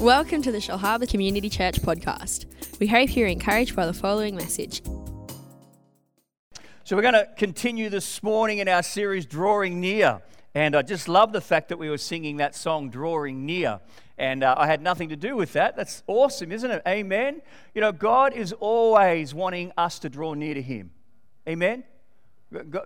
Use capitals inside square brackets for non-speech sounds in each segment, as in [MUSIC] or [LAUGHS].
Welcome to the Shellharbour Community Church podcast. We hope you're encouraged by the following message. So, we're going to continue this morning in our series, Drawing Near. And I just love the fact that we were singing that song, Drawing Near. And uh, I had nothing to do with that. That's awesome, isn't it? Amen. You know, God is always wanting us to draw near to Him. Amen.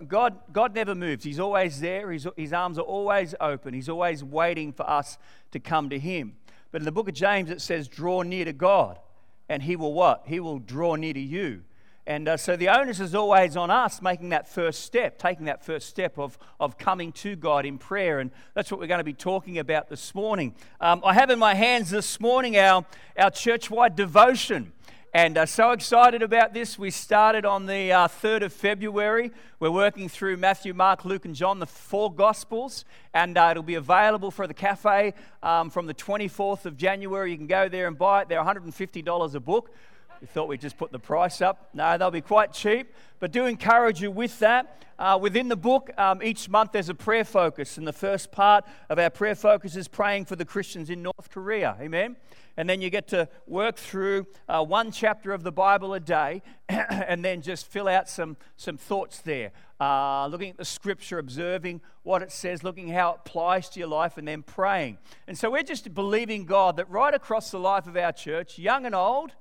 God, God never moves. He's always there. His, his arms are always open. He's always waiting for us to come to Him. But in the book of James, it says, draw near to God, and He will what? He will draw near to you. And uh, so the onus is always on us making that first step, taking that first step of, of coming to God in prayer. And that's what we're going to be talking about this morning. Um, I have in my hands this morning our, our church wide devotion. And uh, so excited about this. We started on the uh, 3rd of February. We're working through Matthew, Mark, Luke, and John, the four Gospels. And uh, it'll be available for the cafe um, from the 24th of January. You can go there and buy it. They're $150 a book. We thought we'd just put the price up. No, they'll be quite cheap. But do encourage you with that. Uh, within the book, um, each month there's a prayer focus. And the first part of our prayer focus is praying for the Christians in North Korea. Amen and then you get to work through uh, one chapter of the Bible a day, [CLEARS THROAT] and then just fill out some, some thoughts there. Uh, looking at the scripture, observing what it says, looking how it applies to your life, and then praying. And so we're just believing God that right across the life of our church, young and old,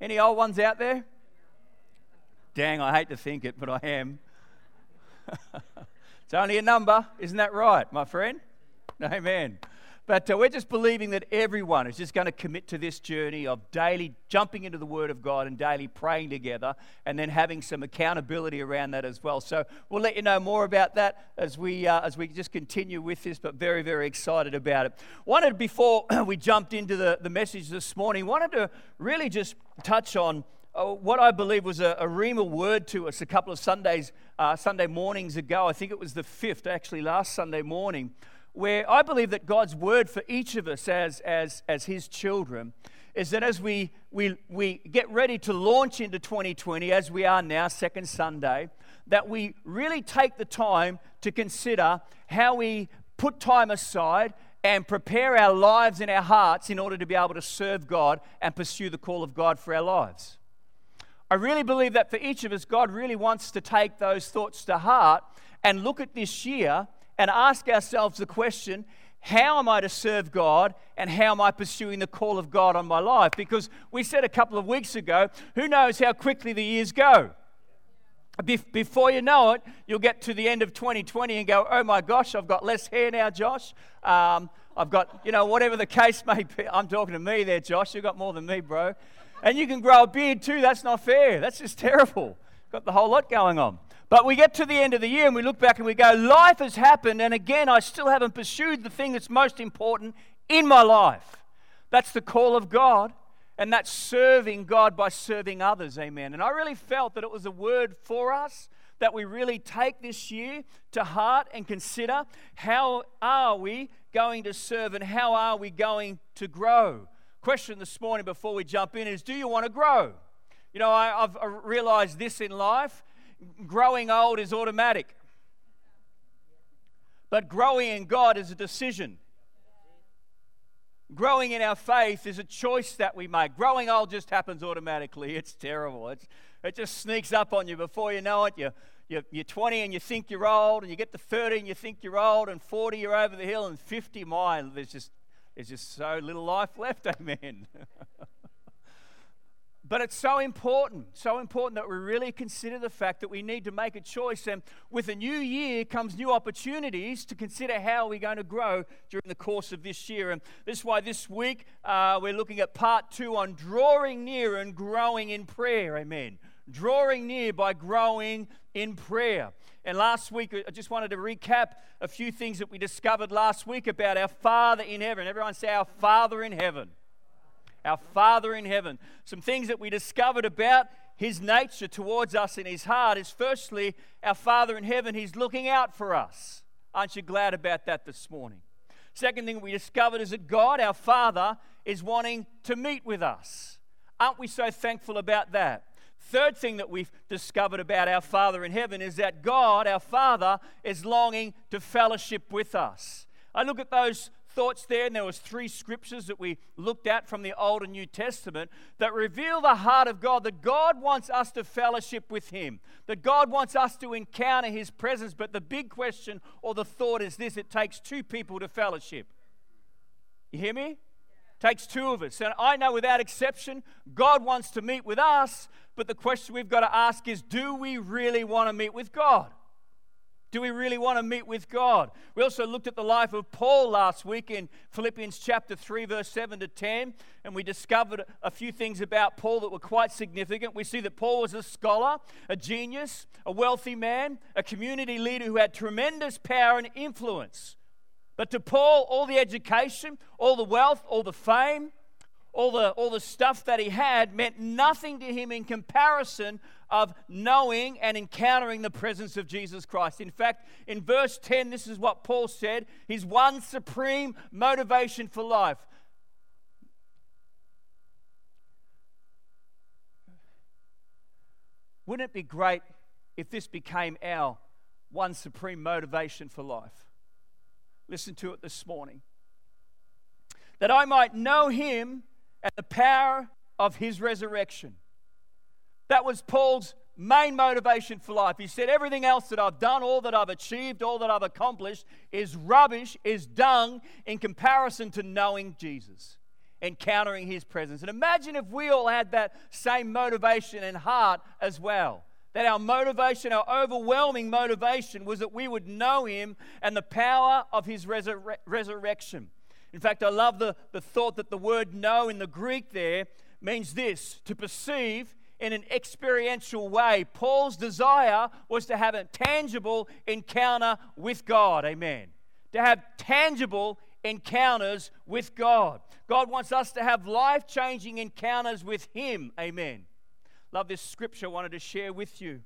any old ones out there? Dang, I hate to think it, but I am. [LAUGHS] it's only a number, isn't that right, my friend? Amen. But uh, we're just believing that everyone is just going to commit to this journey of daily jumping into the Word of God and daily praying together and then having some accountability around that as well. So we'll let you know more about that as we, uh, as we just continue with this, but very, very excited about it. Wanted, before [CLEARS THROAT] we jumped into the, the message this morning, wanted to really just touch on uh, what I believe was a, a word to us a couple of Sundays, uh, Sunday mornings ago. I think it was the fifth, actually, last Sunday morning where I believe that God's word for each of us as, as, as His children is that as we, we, we get ready to launch into 2020, as we are now, second Sunday, that we really take the time to consider how we put time aside and prepare our lives and our hearts in order to be able to serve God and pursue the call of God for our lives. I really believe that for each of us, God really wants to take those thoughts to heart and look at this year and ask ourselves the question how am I to serve God and how am I pursuing the call of God on my life? Because we said a couple of weeks ago, who knows how quickly the years go? Before you know it, you'll get to the end of 2020 and go, oh my gosh, I've got less hair now, Josh. Um, I've got, you know, whatever the case may be. [LAUGHS] I'm talking to me there, Josh. You've got more than me, bro. And you can grow a beard too. That's not fair. That's just terrible. Got the whole lot going on. But we get to the end of the year and we look back and we go, life has happened, and again, I still haven't pursued the thing that's most important in my life. That's the call of God, and that's serving God by serving others. Amen. And I really felt that it was a word for us that we really take this year to heart and consider how are we going to serve and how are we going to grow? Question this morning before we jump in is do you want to grow? You know, I, have realized this in life growing old is automatic. But growing in God is a decision. Growing in our faith is a choice that we make. Growing old just happens automatically. [LAUGHS] It's terrible. It's, it just sneaks up on you before you know it. You, you, you're 20 and you think you're old, and you get to 30 and you think you're old, and 40 you're over the hill, and 50, my, there's just, there's just so little life left. [LAUGHS] Amen. But it's so important, so important that we really consider the fact that we need to make a choice. And with a new year comes new opportunities to consider how we're going to grow during the course of this year. And this is why this week uh, we're looking at part two on drawing near and growing in prayer. Amen. Drawing near by growing in prayer. And last week, I just wanted to recap a few things that we discovered last week about our Father in heaven. Everyone say, Our Father in heaven our Father in heaven. Some things that we discovered about his nature towards us in his heart is firstly, our Father in heaven, he's looking out for us. Aren't you glad about that this morning? Second thing we discovered is that God, our Father, is wanting to meet with us. Aren't we so thankful about that? Third thing that we've discovered about our Father in heaven is that God, our Father, is longing to fellowship with us. I look at those thoughts there, and there was three scriptures that we looked at from the Old and New Testament that reveal the heart of God, that God wants us to fellowship with Him, that God wants us to encounter His presence. But the big question or the thought is this it takes two people to fellowship. You hear me? takes two of us. And I know without exception, God wants to meet with us, but the question we've got to ask is do we really want to meet with God? Do we really want to meet with God? We also looked at the life of Paul last week in Philippians chapter 3, verse 7 to 10, and we discovered a few things about Paul that were quite significant. We see that Paul was a scholar, a genius, a wealthy man, a community leader who had tremendous power and influence. But to Paul, all the education, all the wealth, all the fame, all the, all the stuff that he had meant nothing to him in comparison of knowing and encountering the presence of Jesus Christ. In fact, in verse 10, this is what Paul said his one supreme motivation for life. Wouldn't it be great if this became our one supreme motivation for life? Listen to it this morning. That I might know him and the power of his resurrection. That was Paul's main motivation for life. He said, Everything else that I've done, all that I've achieved, all that I've accomplished is rubbish, is dung in comparison to knowing Jesus, encountering his presence. And imagine if we all had that same motivation and heart as well that our motivation, our overwhelming motivation, was that we would know Him and the power of His resur- resurrection. In fact, I love the, the thought that the word know in the Greek there means this to perceive in an experiential way. Paul's desire was to have a tangible encounter with God. Amen. To have tangible encounters with God. God wants us to have life changing encounters with Him. Amen. Love this scripture I wanted to share with you.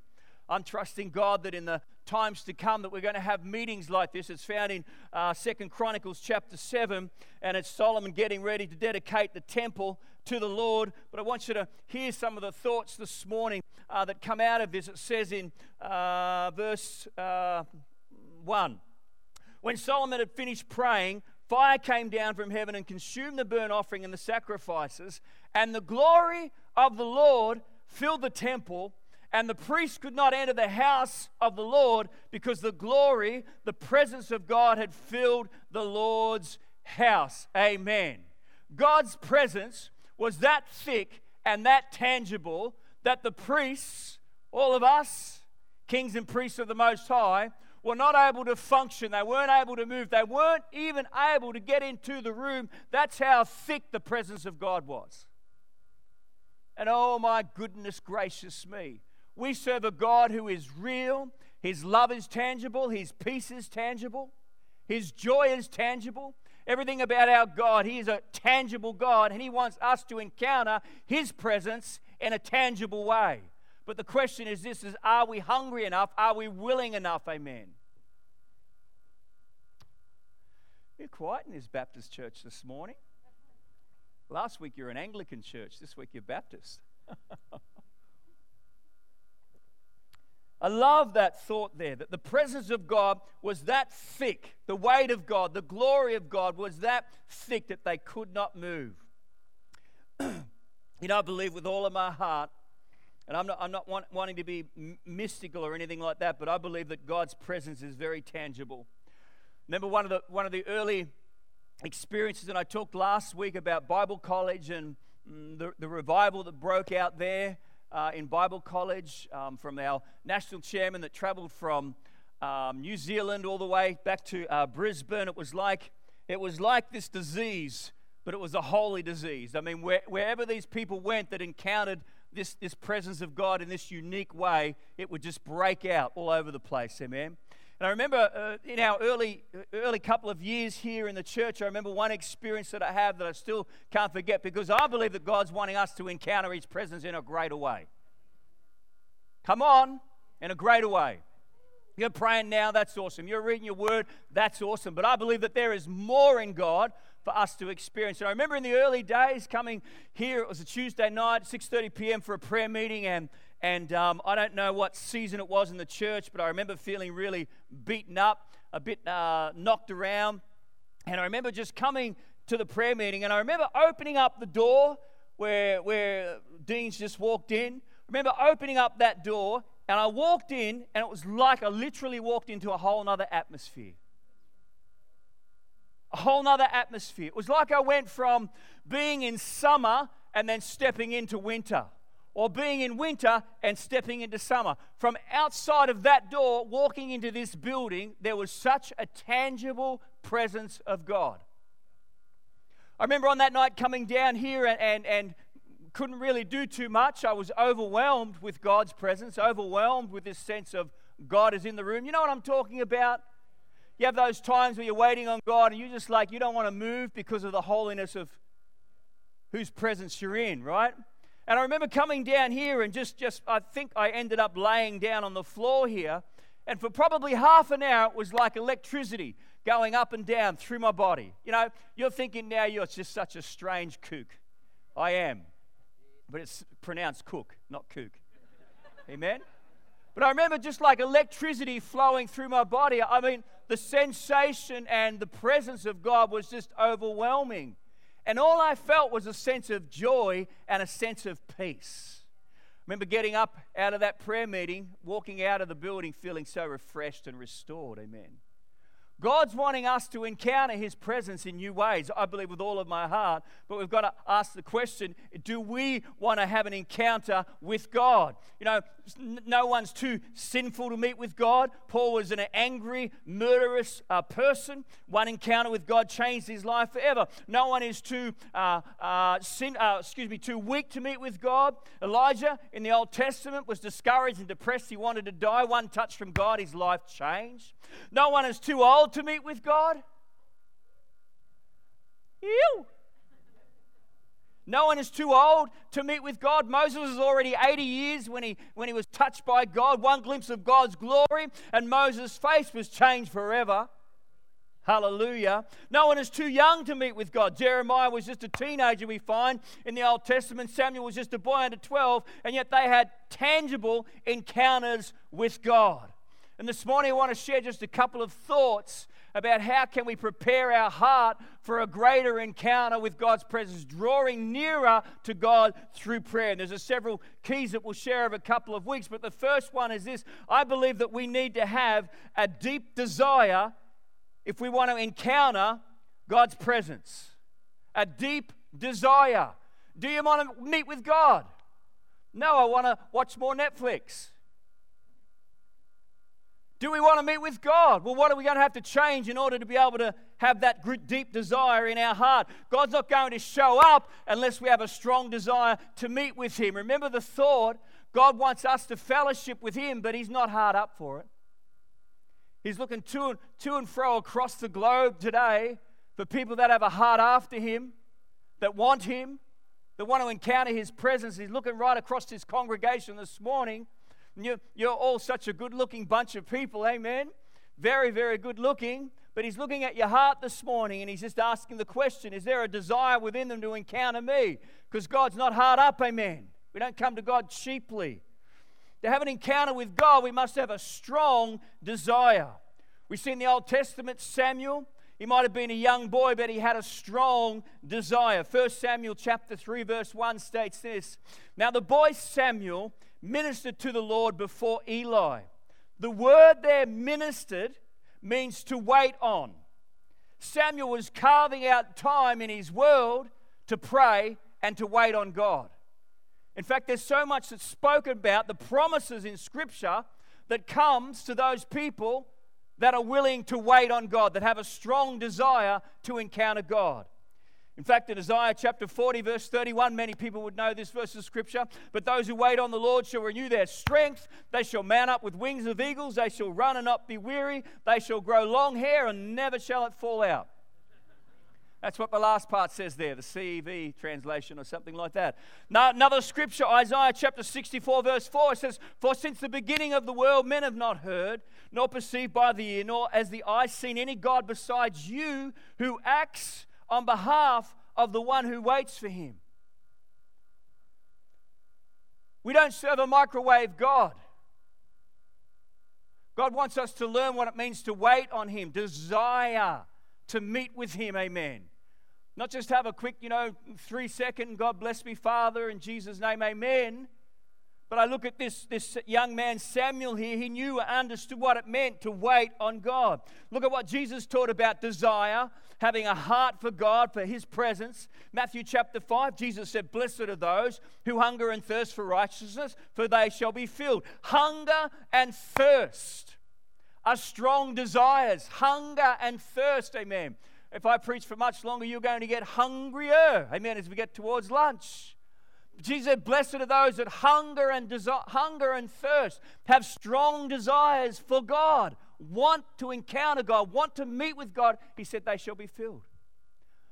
I'm trusting God that in the times to come that we're going to have meetings like this. It's found in uh, Second Chronicles chapter 7, and it's Solomon getting ready to dedicate the temple to the Lord. But I want you to hear some of the thoughts this morning uh, that come out of this. It says in uh, verse uh, 1 When Solomon had finished praying, fire came down from heaven and consumed the burnt offering and the sacrifices, and the glory of the Lord filled the temple, and the priests could not enter the house of the Lord because the glory, the presence of God had filled the Lord's house. Amen. God's presence was that thick and that tangible that the priests, all of us, kings and priests of the Most High, were not able to function. They weren't able to move. They weren't even able to get into the room. That's how thick the presence of God was. And oh my goodness gracious me. We serve a God who is real. His love is tangible. His peace is tangible. His joy is tangible. Everything about our God, He is a tangible God, and He wants us to encounter His presence in a tangible way. But the question is this is are we hungry enough? Are we willing enough? Amen. You're quiet in this Baptist church this morning. Last week you're an Anglican church, this week you're Baptist. [LAUGHS] I love that thought there that the presence of God was that thick, the weight of God, the glory of God was that thick that they could not move. [CLEARS THROAT] you know, I believe with all of my heart, and I'm not, I'm not want, wanting to be mystical or anything like that, but I believe that God's presence is very tangible. Remember one of the, one of the early experiences, and I talked last week about Bible college and mm, the, the revival that broke out there uh, in Bible college um, from our national chairman that traveled from um, New Zealand all the way back to uh, Brisbane. It was like it was like this disease, but it was a holy disease. I mean, where, wherever these people went that encountered this, this presence of God in this unique way, it would just break out all over the place. Amen. And I remember uh, in our early, early couple of years here in the church, I remember one experience that I have that I still can't forget because I believe that God's wanting us to encounter His presence in a greater way. Come on, in a greater way. You're praying now, that's awesome. You're reading your word, that's awesome. But I believe that there is more in God for us to experience. And I remember in the early days coming here, it was a Tuesday night, 6:30 p.m. for a prayer meeting, and and um, I don't know what season it was in the church, but I remember feeling really beaten up, a bit uh, knocked around. And I remember just coming to the prayer meeting, and I remember opening up the door where, where Dean's just walked in. I remember opening up that door, and I walked in, and it was like I literally walked into a whole other atmosphere. A whole other atmosphere. It was like I went from being in summer and then stepping into winter or being in winter and stepping into summer. From outside of that door, walking into this building, there was such a tangible presence of God. I remember on that night coming down here and, and, and couldn't really do too much. I was overwhelmed with God's presence, overwhelmed with this sense of God is in the room. You know what I'm talking about? You have those times where you're waiting on God and you're just like, you don't want to move because of the holiness of whose presence you're in, right? And I remember coming down here and just, just I think I ended up laying down on the floor here. And for probably half an hour, it was like electricity going up and down through my body. You know, you're thinking now you're just such a strange kook. I am. But it's pronounced cook, not kook. Amen? But I remember just like electricity flowing through my body. I mean, the sensation and the presence of God was just overwhelming. And all I felt was a sense of joy and a sense of peace. I remember getting up out of that prayer meeting, walking out of the building feeling so refreshed and restored. Amen. God's wanting us to encounter His presence in new ways, I believe with all of my heart. But we've got to ask the question do we want to have an encounter with God? You know, no one's too sinful to meet with God. Paul was an angry, murderous uh, person. One encounter with God changed his life forever. No one is too uh, uh, sin, uh, excuse me, too weak to meet with God. Elijah in the Old Testament was discouraged and depressed. He wanted to die. One touch from God, his life changed. No one is too old to meet with God. Ew. No one is too old to meet with God. Moses was already 80 years when he, when he was touched by God, one glimpse of God's glory, and Moses' face was changed forever. Hallelujah. No one is too young to meet with God. Jeremiah was just a teenager, we find in the Old Testament. Samuel was just a boy under 12, and yet they had tangible encounters with God. And this morning I want to share just a couple of thoughts about how can we prepare our heart for a greater encounter with God's presence, drawing nearer to God through prayer. And there's several keys that we'll share over a couple of weeks, but the first one is this: I believe that we need to have a deep desire if we want to encounter God's presence. A deep desire. Do you want to meet with God? No, I want to watch more Netflix. Do we want to meet with God? Well, what are we going to have to change in order to be able to have that deep desire in our heart? God's not going to show up unless we have a strong desire to meet with Him. Remember the thought God wants us to fellowship with Him, but He's not hard up for it. He's looking to and, to and fro across the globe today for people that have a heart after Him, that want Him, that want to encounter His presence. He's looking right across His congregation this morning you're, you're all such a good looking bunch of people, amen? Very, very good looking. But he's looking at your heart this morning and he's just asking the question Is there a desire within them to encounter me? Because God's not hard up, amen. We don't come to God cheaply. To have an encounter with God, we must have a strong desire. We see in the Old Testament Samuel, he might have been a young boy, but he had a strong desire. 1 Samuel chapter 3, verse 1 states this Now the boy Samuel ministered to the Lord before Eli. The word there, ministered, means to wait on. Samuel was carving out time in his world to pray and to wait on God. In fact, there's so much that's spoken about the promises in Scripture that comes to those people that are willing to wait on God, that have a strong desire to encounter God. In fact, in Isaiah chapter 40, verse 31, many people would know this verse of scripture. But those who wait on the Lord shall renew their strength. They shall mount up with wings of eagles. They shall run and not be weary. They shall grow long hair and never shall it fall out. That's what the last part says there, the CEV translation or something like that. Now, another scripture, Isaiah chapter 64, verse 4, says, For since the beginning of the world, men have not heard, nor perceived by the ear, nor as the eye seen any God besides you who acts on behalf of the one who waits for him. We don't serve a microwave God. God wants us to learn what it means to wait on Him, desire to meet with Him. Amen. Not just have a quick, you know, three second, God bless me, Father, in Jesus' name, amen. But I look at this, this young man, Samuel, here. He knew and understood what it meant to wait on God. Look at what Jesus taught about desire, having a heart for God, for his presence. Matthew chapter 5, Jesus said, Blessed are those who hunger and thirst for righteousness, for they shall be filled. Hunger and thirst are strong desires. Hunger and thirst, amen. If I preach for much longer, you're going to get hungrier, amen, as we get towards lunch. Jesus said, Blessed are those that hunger and desire, hunger and thirst, have strong desires for God, want to encounter God, want to meet with God. He said, They shall be filled.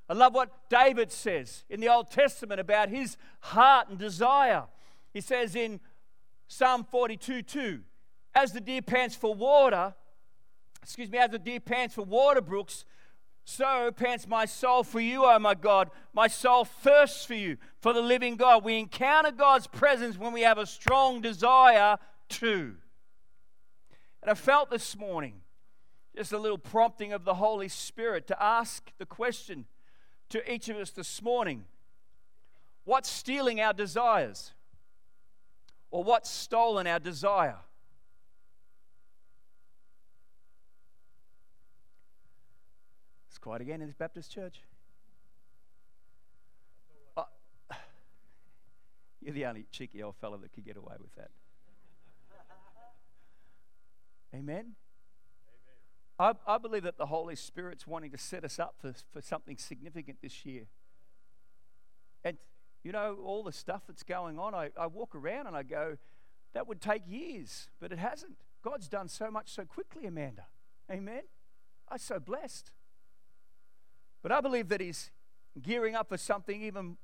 I love what David says in the Old Testament about his heart and desire. He says in Psalm 42 2, As the deer pants for water, excuse me, as the deer pants for water brooks, so pants my soul for you, O oh my God. My soul thirsts for you, for the living God. We encounter God's presence when we have a strong desire to. And I felt this morning just a little prompting of the Holy Spirit to ask the question to each of us this morning what's stealing our desires? Or what's stolen our desire? It's quiet again in this Baptist church. Oh, you're the only cheeky old fellow that could get away with that. Amen? I, I believe that the Holy Spirit's wanting to set us up for, for something significant this year. And, you know, all the stuff that's going on, I, I walk around and I go, that would take years, but it hasn't. God's done so much so quickly, Amanda. Amen? I'm so blessed. But I believe that He's gearing up for something even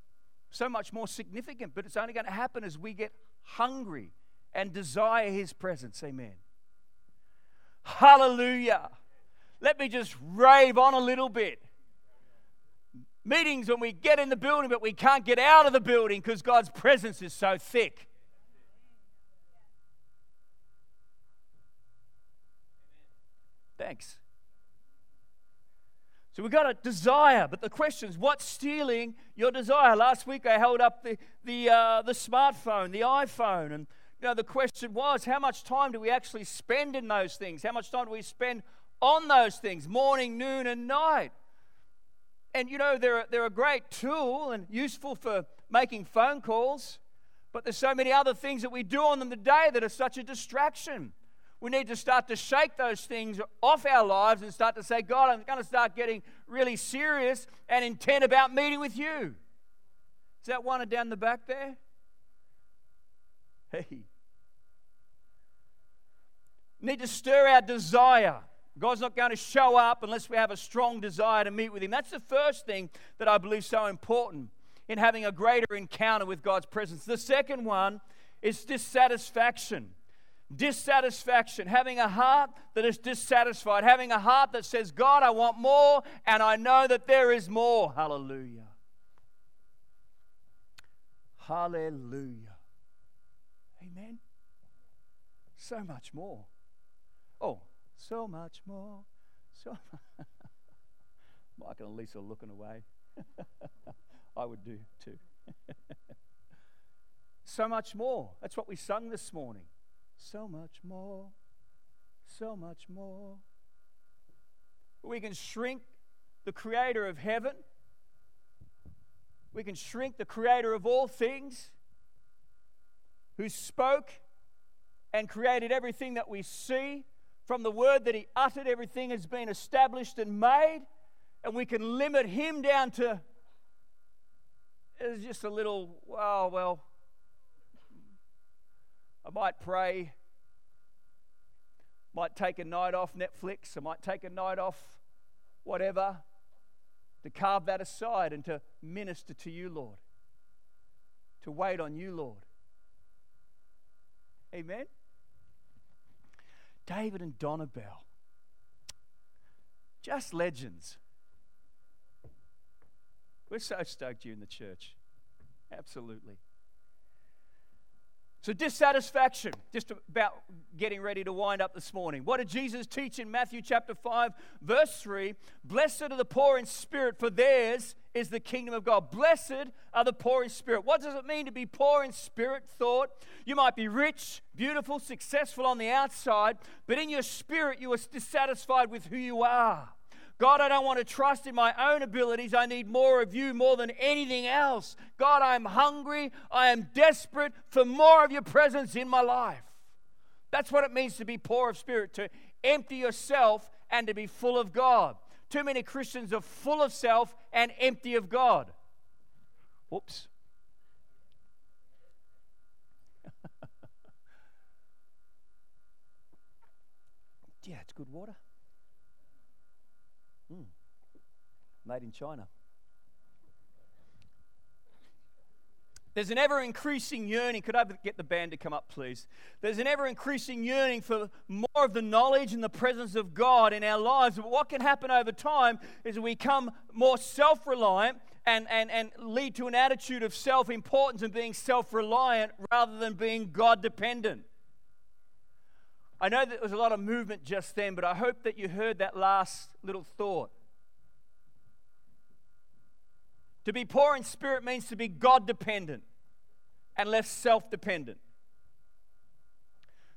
so much more significant. But it's only going to happen as we get hungry and desire His presence. Amen. Hallelujah. Let me just rave on a little bit. Meetings when we get in the building, but we can't get out of the building because God's presence is so thick. Thanks. So we've got a desire, but the question is, what's stealing your desire? Last week I held up the, the, uh, the smartphone, the iPhone, and you know, the question was, how much time do we actually spend in those things? How much time do we spend on those things, morning, noon, and night? And you know, they're, they're a great tool and useful for making phone calls, but there's so many other things that we do on them today that are such a distraction. We need to start to shake those things off our lives and start to say, God, I'm going to start getting really serious and intent about meeting with you. Is that one down the back there? Hey. Need to stir our desire. God's not going to show up unless we have a strong desire to meet with Him. That's the first thing that I believe so important in having a greater encounter with God's presence. The second one is dissatisfaction dissatisfaction, having a heart that is dissatisfied, having a heart that says, God, I want more, and I know that there is more. Hallelujah. Hallelujah. Amen. So much more. Oh, so much more. So much. [LAUGHS] Mike and Lisa looking away. [LAUGHS] I would do too. [LAUGHS] so much more. That's what we sung this morning so much more, so much more. We can shrink the creator of heaven. We can shrink the creator of all things who spoke and created everything that we see. From the word that he uttered, everything has been established and made. And we can limit him down to it's just a little, oh, well, well, I might pray, might take a night off Netflix, I might take a night off whatever, to carve that aside and to minister to you, Lord, to wait on you, Lord. Amen. David and Donna Bell, just legends. We're so stoked you're in the church. Absolutely. So, dissatisfaction, just about getting ready to wind up this morning. What did Jesus teach in Matthew chapter 5, verse 3? Blessed are the poor in spirit, for theirs is the kingdom of God. Blessed are the poor in spirit. What does it mean to be poor in spirit? Thought. You might be rich, beautiful, successful on the outside, but in your spirit, you are dissatisfied with who you are. God, I don't want to trust in my own abilities. I need more of you more than anything else. God, I'm hungry. I am desperate for more of your presence in my life. That's what it means to be poor of spirit, to empty yourself and to be full of God. Too many Christians are full of self and empty of God. Whoops. [LAUGHS] yeah, it's good water. Made in China. There's an ever increasing yearning. Could I get the band to come up, please? There's an ever increasing yearning for more of the knowledge and the presence of God in our lives. But what can happen over time is we become more self reliant and, and, and lead to an attitude of self importance and being self reliant rather than being God dependent. I know that there was a lot of movement just then, but I hope that you heard that last little thought. To be poor in spirit means to be God dependent and less self dependent.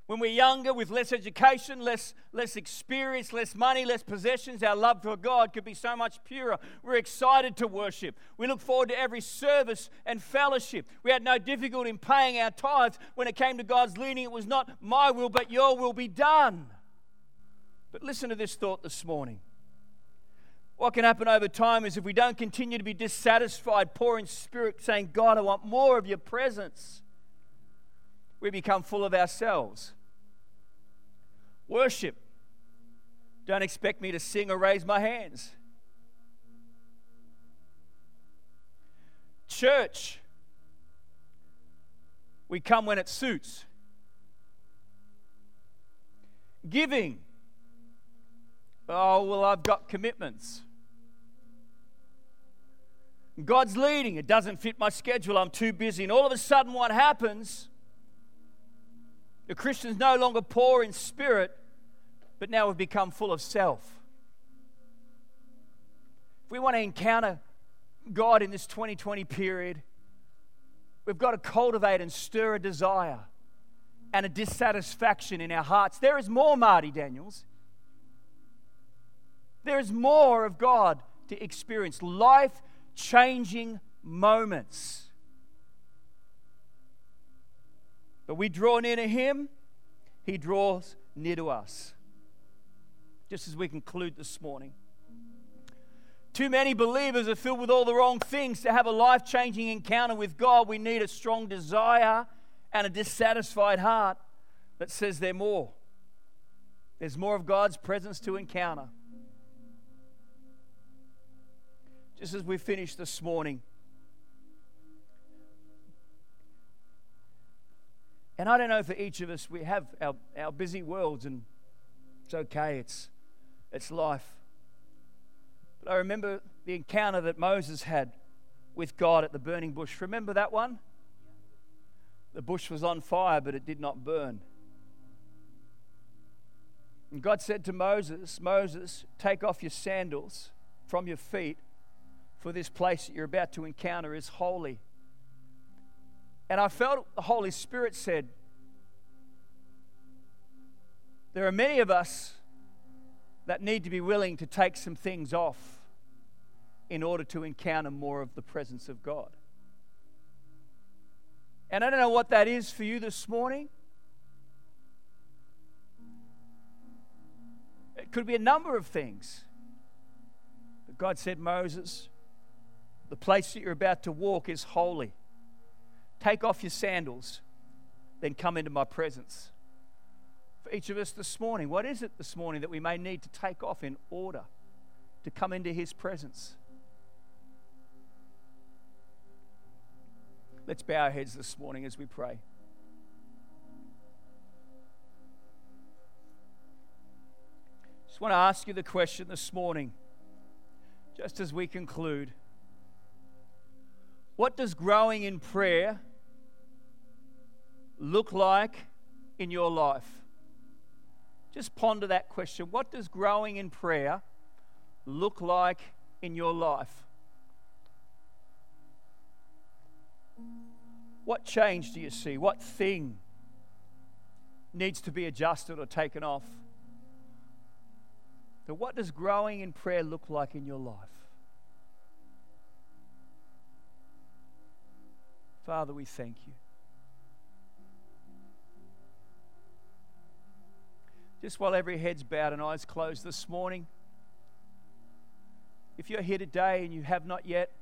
When we're younger, with less education, less, less experience, less money, less possessions, our love for God could be so much purer. We're excited to worship. We look forward to every service and fellowship. We had no difficulty in paying our tithes. When it came to God's leading, it was not my will, but your will be done. But listen to this thought this morning. What can happen over time is if we don't continue to be dissatisfied, poor in spirit, saying, God, I want more of your presence, we become full of ourselves. Worship. Don't expect me to sing or raise my hands. Church. We come when it suits. Giving. Oh, well, I've got commitments. God's leading. It doesn't fit my schedule. I'm too busy. And all of a sudden, what happens? The Christian's no longer poor in spirit, but now we've become full of self. If we want to encounter God in this 2020 period, we've got to cultivate and stir a desire and a dissatisfaction in our hearts. There is more, Marty Daniels. There is more of God to experience. Life changing moments. But we draw near to Him, He draws near to us. Just as we conclude this morning. Too many believers are filled with all the wrong things. To have a life changing encounter with God, we need a strong desire and a dissatisfied heart that says there's more. There's more of God's presence to encounter. Just as we finished this morning. And I don't know for each of us, we have our, our busy worlds, and it's okay, it's, it's life. But I remember the encounter that Moses had with God at the burning bush. Remember that one? The bush was on fire, but it did not burn. And God said to Moses, Moses, take off your sandals from your feet, for this place that you're about to encounter is holy. And I felt the Holy Spirit said, There are many of us that need to be willing to take some things off in order to encounter more of the presence of God. And I don't know what that is for you this morning. It could be a number of things. But God said, Moses, the place that you're about to walk is holy. Take off your sandals, then come into my presence. For each of us this morning, what is it this morning that we may need to take off in order to come into his presence? Let's bow our heads this morning as we pray. Just want to ask you the question this morning, just as we conclude. What does growing in prayer look like in your life? Just ponder that question. What does growing in prayer look like in your life? What change do you see? What thing needs to be adjusted or taken off? So, what does growing in prayer look like in your life? Father, we thank you. Just while every head's bowed and eyes closed this morning, if you're here today and you have not yet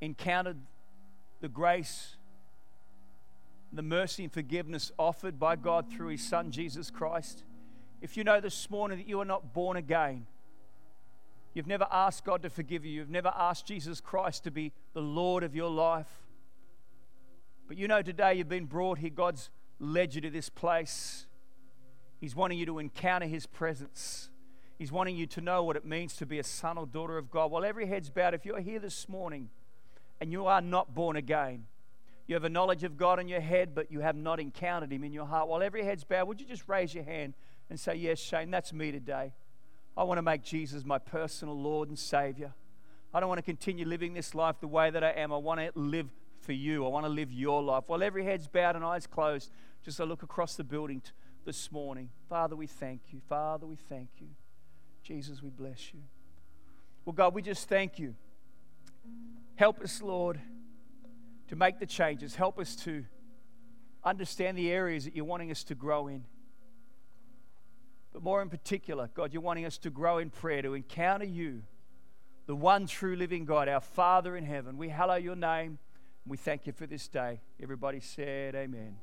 encountered the grace, the mercy and forgiveness offered by God through His Son Jesus Christ, if you know this morning that you are not born again, you've never asked God to forgive you, you've never asked Jesus Christ to be the Lord of your life, but you know today you've been brought here, God's led you to this place. He's wanting you to encounter His presence. He's wanting you to know what it means to be a son or daughter of God. While every head's bowed, if you're here this morning and you are not born again, you have a knowledge of God in your head, but you have not encountered Him in your heart. While every head's bowed, would you just raise your hand and say, Yes, Shane, that's me today. I want to make Jesus my personal Lord and Savior. I don't want to continue living this life the way that I am. I want to live for you. I want to live your life. While every head's bowed and eyes closed, just I look across the building. T- this morning. Father, we thank you. Father, we thank you. Jesus, we bless you. Well, God, we just thank you. Help us, Lord, to make the changes. Help us to understand the areas that you're wanting us to grow in. But more in particular, God, you're wanting us to grow in prayer, to encounter you, the one true living God, our Father in heaven. We hallow your name we thank you for this day. Everybody said, Amen.